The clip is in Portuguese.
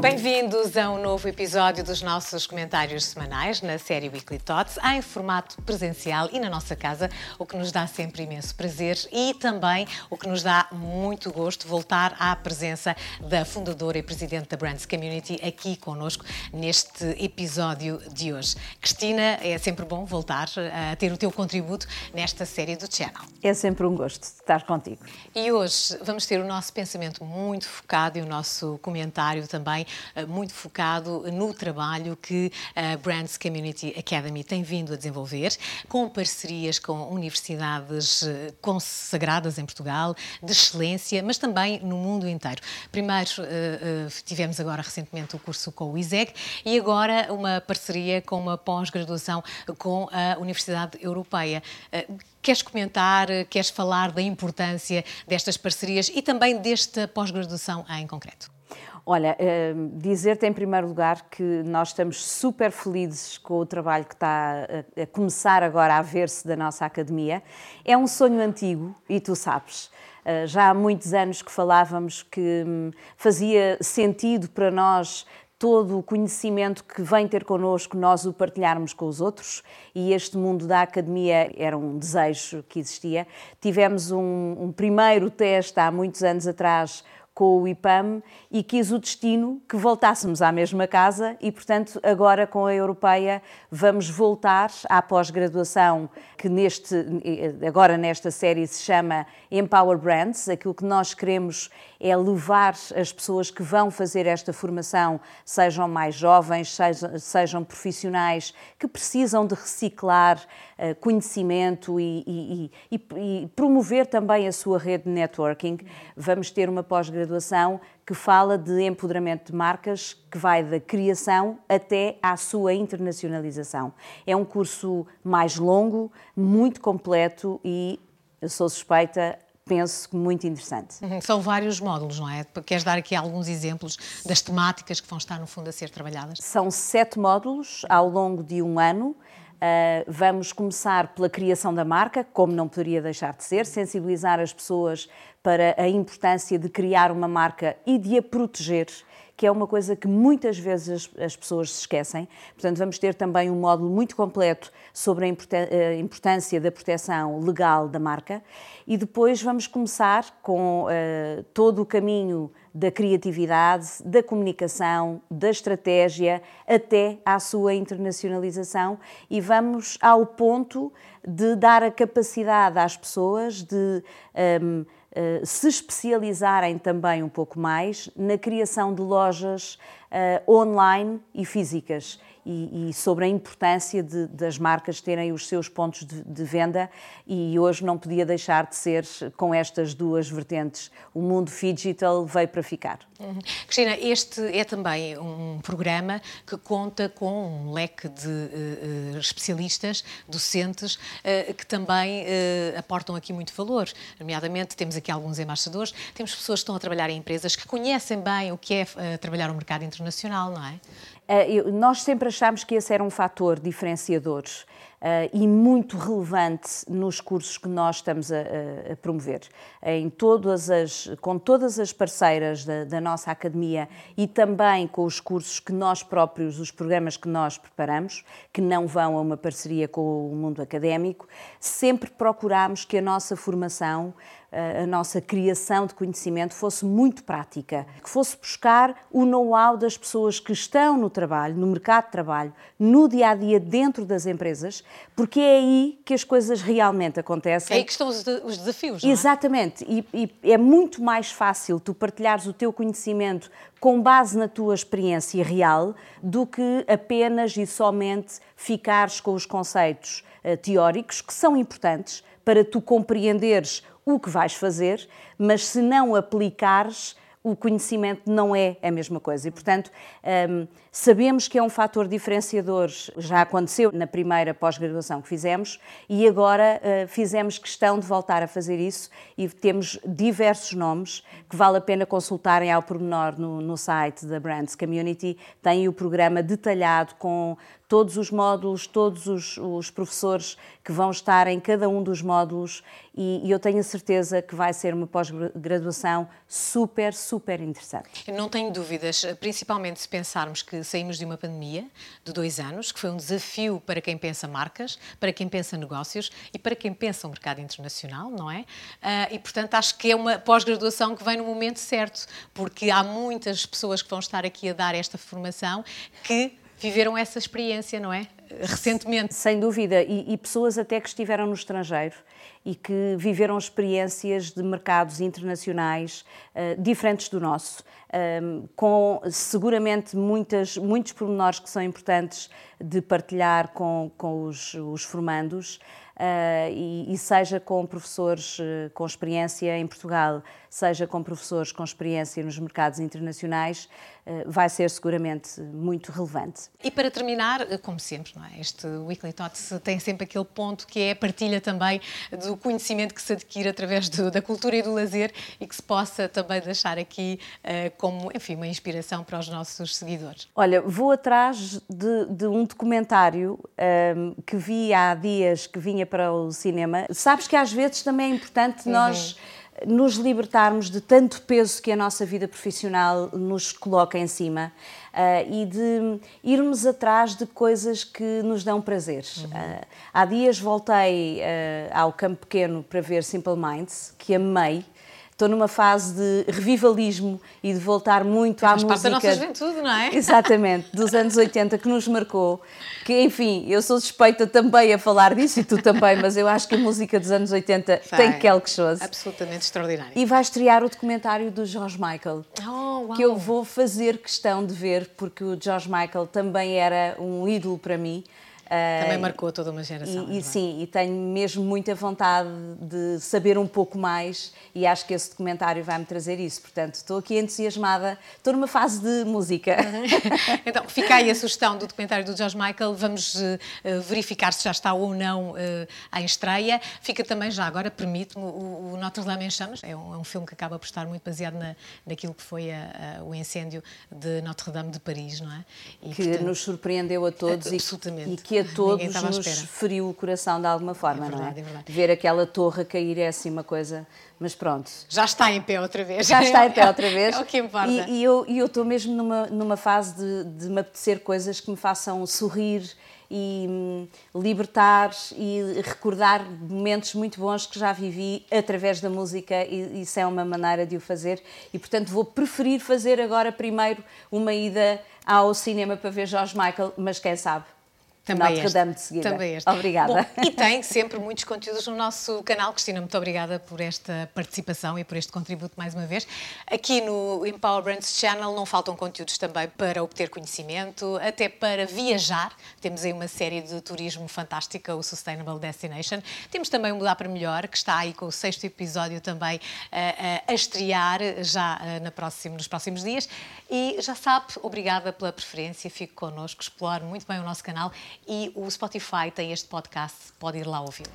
Bem-vindos a um novo episódio dos nossos comentários semanais na série Weekly Thoughts, em formato presencial e na nossa casa, o que nos dá sempre imenso prazer e também o que nos dá muito gosto voltar à presença da fundadora e presidente da Brands Community aqui conosco neste episódio de hoje. Cristina, é sempre bom voltar a ter o teu contributo nesta série do Channel. É sempre um gosto estar contigo. E hoje vamos ter o nosso pensamento muito focado e o nosso comentário também eh, muito focado no trabalho que a Brands Community Academy tem vindo a desenvolver, com parcerias com universidades eh, consagradas em Portugal, de excelência, mas também no mundo inteiro. Primeiro, eh, tivemos agora recentemente o curso com o ISEG e agora uma parceria com uma pós-graduação com a Universidade Europeia. Queres comentar, queres falar da importância destas parcerias e também desta pós-graduação em concreto? Olha, eh, dizer-te em primeiro lugar que nós estamos super felizes com o trabalho que está a começar agora a ver-se da nossa academia. É um sonho antigo e tu sabes. Eh, já há muitos anos que falávamos que hum, fazia sentido para nós todo o conhecimento que vem ter connosco, nós o partilharmos com os outros, e este mundo da academia era um desejo que existia. Tivemos um, um primeiro teste há muitos anos atrás com o IPAM e quis o destino que voltássemos à mesma casa e, portanto, agora com a Europeia vamos voltar à pós-graduação que neste, agora nesta série se chama Empower Brands. Aquilo que nós queremos é levar as pessoas que vão fazer esta formação, sejam mais jovens, sejam, profissionais que precisam de reciclar uh, conhecimento e, e, e, e promover também a sua rede de networking. Vamos ter uma pós-graduação graduação que fala de empoderamento de marcas, que vai da criação até à sua internacionalização. É um curso mais longo, muito completo e, eu sou suspeita, penso que muito interessante. Uhum, são vários módulos, não é? Queres dar aqui alguns exemplos das temáticas que vão estar, no fundo, a ser trabalhadas? São sete módulos ao longo de um ano. Uh, vamos começar pela criação da marca, como não poderia deixar de ser, sensibilizar as pessoas para a importância de criar uma marca e de a proteger que é uma coisa que muitas vezes as, as, pessoas se esquecem. Portanto, vamos ter também um módulo muito completo sobre a importância da proteção legal da marca e depois vamos começar com uh, todo o caminho da criatividade, da comunicação, da estratégia, até à sua internacionalização e vamos ao ponto de dar a capacidade às pessoas de. Um, eh, se especializarem também um pouco mais na criação de lojas uh, online e físicas e, e sobre a importância de, das marcas terem os seus pontos de, de, venda e hoje não podia deixar de ser com estas duas vertentes. O mundo digital veio para ficar. Uhum. Cristina, este é também um programa que conta com um leque de uh, especialistas, docentes, uh, que também uh, aportam aqui muito valor. Nomeadamente, temos aqui alguns embaixadores, temos pessoas que estão a trabalhar em empresas que conhecem bem o que é trabalhar o mercado internacional, não é? Eh, nós sempre achámos que esse era um fator diferenciador uh, e muito relevante nos cursos que nós estamos a, a, promover. Em todas as, com todas as parceiras da, da, nossa academia e também com os cursos que nós próprios, os programas que nós preparamos, que não vão a uma parceria com o mundo académico, sempre procuramos que a nossa formação a nossa criação de conhecimento fosse muito prática, que fosse buscar o know-how das pessoas que estão no trabalho, no mercado de trabalho, no dia a dia dentro das empresas, porque é aí que as coisas realmente acontecem. É aí que estão os, os desafios. Não é? Exatamente, e, e é muito mais fácil tu partilhares o teu conhecimento com base na tua experiência real do que apenas e somente ficares com os conceitos uh, teóricos que são importantes para tu compreenderes o que vais fazer, mas se não aplicares, o conhecimento não é a mesma coisa. E, portanto, um, sabemos que é um fator diferenciador. Já aconteceu na primeira pós-graduação que fizemos e agora uh, fizemos questão de voltar a fazer isso e temos diversos nomes que vale a pena consultarem ao pormenor no, no site da Brands Community. Tem o programa detalhado com todos os módulos, todos os, os professores que vão estar em cada um dos módulos e, e eu tenho a certeza que vai ser uma pós-graduação super, super interessante. Não tenho dúvidas, principalmente se pensarmos que saímos de uma pandemia de dois anos, que foi um desafio para quem pensa marcas, para quem pensa negócios e para quem pensa o mercado internacional, não é? Uh, e, portanto, acho que é uma pós-graduação que vem no momento certo, porque há muitas pessoas que vão estar aqui a dar esta formação que viveram essa experiência, não é? Recentemente. Sem dúvida, e, e, pessoas até que estiveram no estrangeiro e que viveram experiências de mercados internacionais uh, diferentes do nosso, um, ehm, com seguramente muitas, muitos pormenores que são importantes de partilhar com, com os, os formandos. Uh, e, e, seja com professores uh, com experiência em Portugal, seja com professores com experiência nos mercados internacionais, uh, vai ser seguramente muito relevante. E para terminar, como sempre, não é? Este Weekly Thoughts tem sempre aquele ponto que é a partilha também do conhecimento que se adquire através do, da cultura e do lazer e que se possa também deixar aqui como, enfim, uma inspiração para os nossos seguidores. Olha, vou atrás de, de um documentário um, que vi há dias que vinha para o cinema. Sabes que às vezes também é importante uhum. nós nos libertarmos de tanto peso que a nossa vida profissional nos coloca em cima uh, e de irmos atrás de coisas que nos dão prazeres. Uhum. Uh, há dias voltei uh, ao Campo Pequeno para ver Simple Minds, que amei estou numa fase de revivalismo e de voltar muito à música. Parte da nossa juventude, não é? Exatamente, dos anos 80 que nos marcou. Que, enfim, eu sou suspeita também a falar disso e tu também, mas eu acho que a música dos anos 80 Vai. tem quelque chose. Absolutamente extraordinário. E vai estrear o documentário do George Michael. Oh, que eu vou fazer questão de ver, porque o George Michael também era um ídolo para mim. Também marcou toda uma geração. E, e é sim, e tenho mesmo muita vontade de saber um pouco mais e acho que esse documentário vai-me trazer isso. Portanto, estou aqui entusiasmada, estou numa fase de música. então, fica aí a sugestão do documentário do George Michael, vamos uh, verificar se já está ou não uh, em estreia. Fica também já agora, permite-me, o, o, Notre Dame em Chamas, é um, é um, filme que acaba por estar muito baseado na, naquilo que foi a, a, o incêndio de Notre Dame de Paris, não é? E, que portanto, nos surpreendeu a todos e, e que a todos nos feriu o coração de alguma forma, é verdade, não é? é Ver aquela torre cair é assim uma coisa, mas pronto. Já está em pé outra vez. Já está em pé outra vez. é o que importa. E, e eu estou mesmo numa, numa fase de, de me apetecer coisas que me façam sorrir e hum, libertar e recordar momentos muito bons que já vivi através da música e isso é uma maneira de o fazer e portanto vou preferir fazer agora primeiro uma ida ao cinema para ver George Michael, mas quem sabe também Notre Dame de seguida. Também este. Obrigada. Bom, e tem sempre muitos conteúdos no nosso canal. Cristina, muito obrigada por esta participação e por este contributo mais uma vez. Aqui no Empower Brands Channel não faltam conteúdos também para obter conhecimento, até para viajar. Temos aí uma série de turismo fantástica, o Sustainable Destination. Temos também o Mudar para Melhor, que está aí com o sexto episódio também uh, a estrear já uh, na próximo, nos próximos dias. E já sabe, obrigada pela preferência, fique connosco, explore muito bem o nosso canal e o Spotify tem este podcast, pode ir lá ouvir.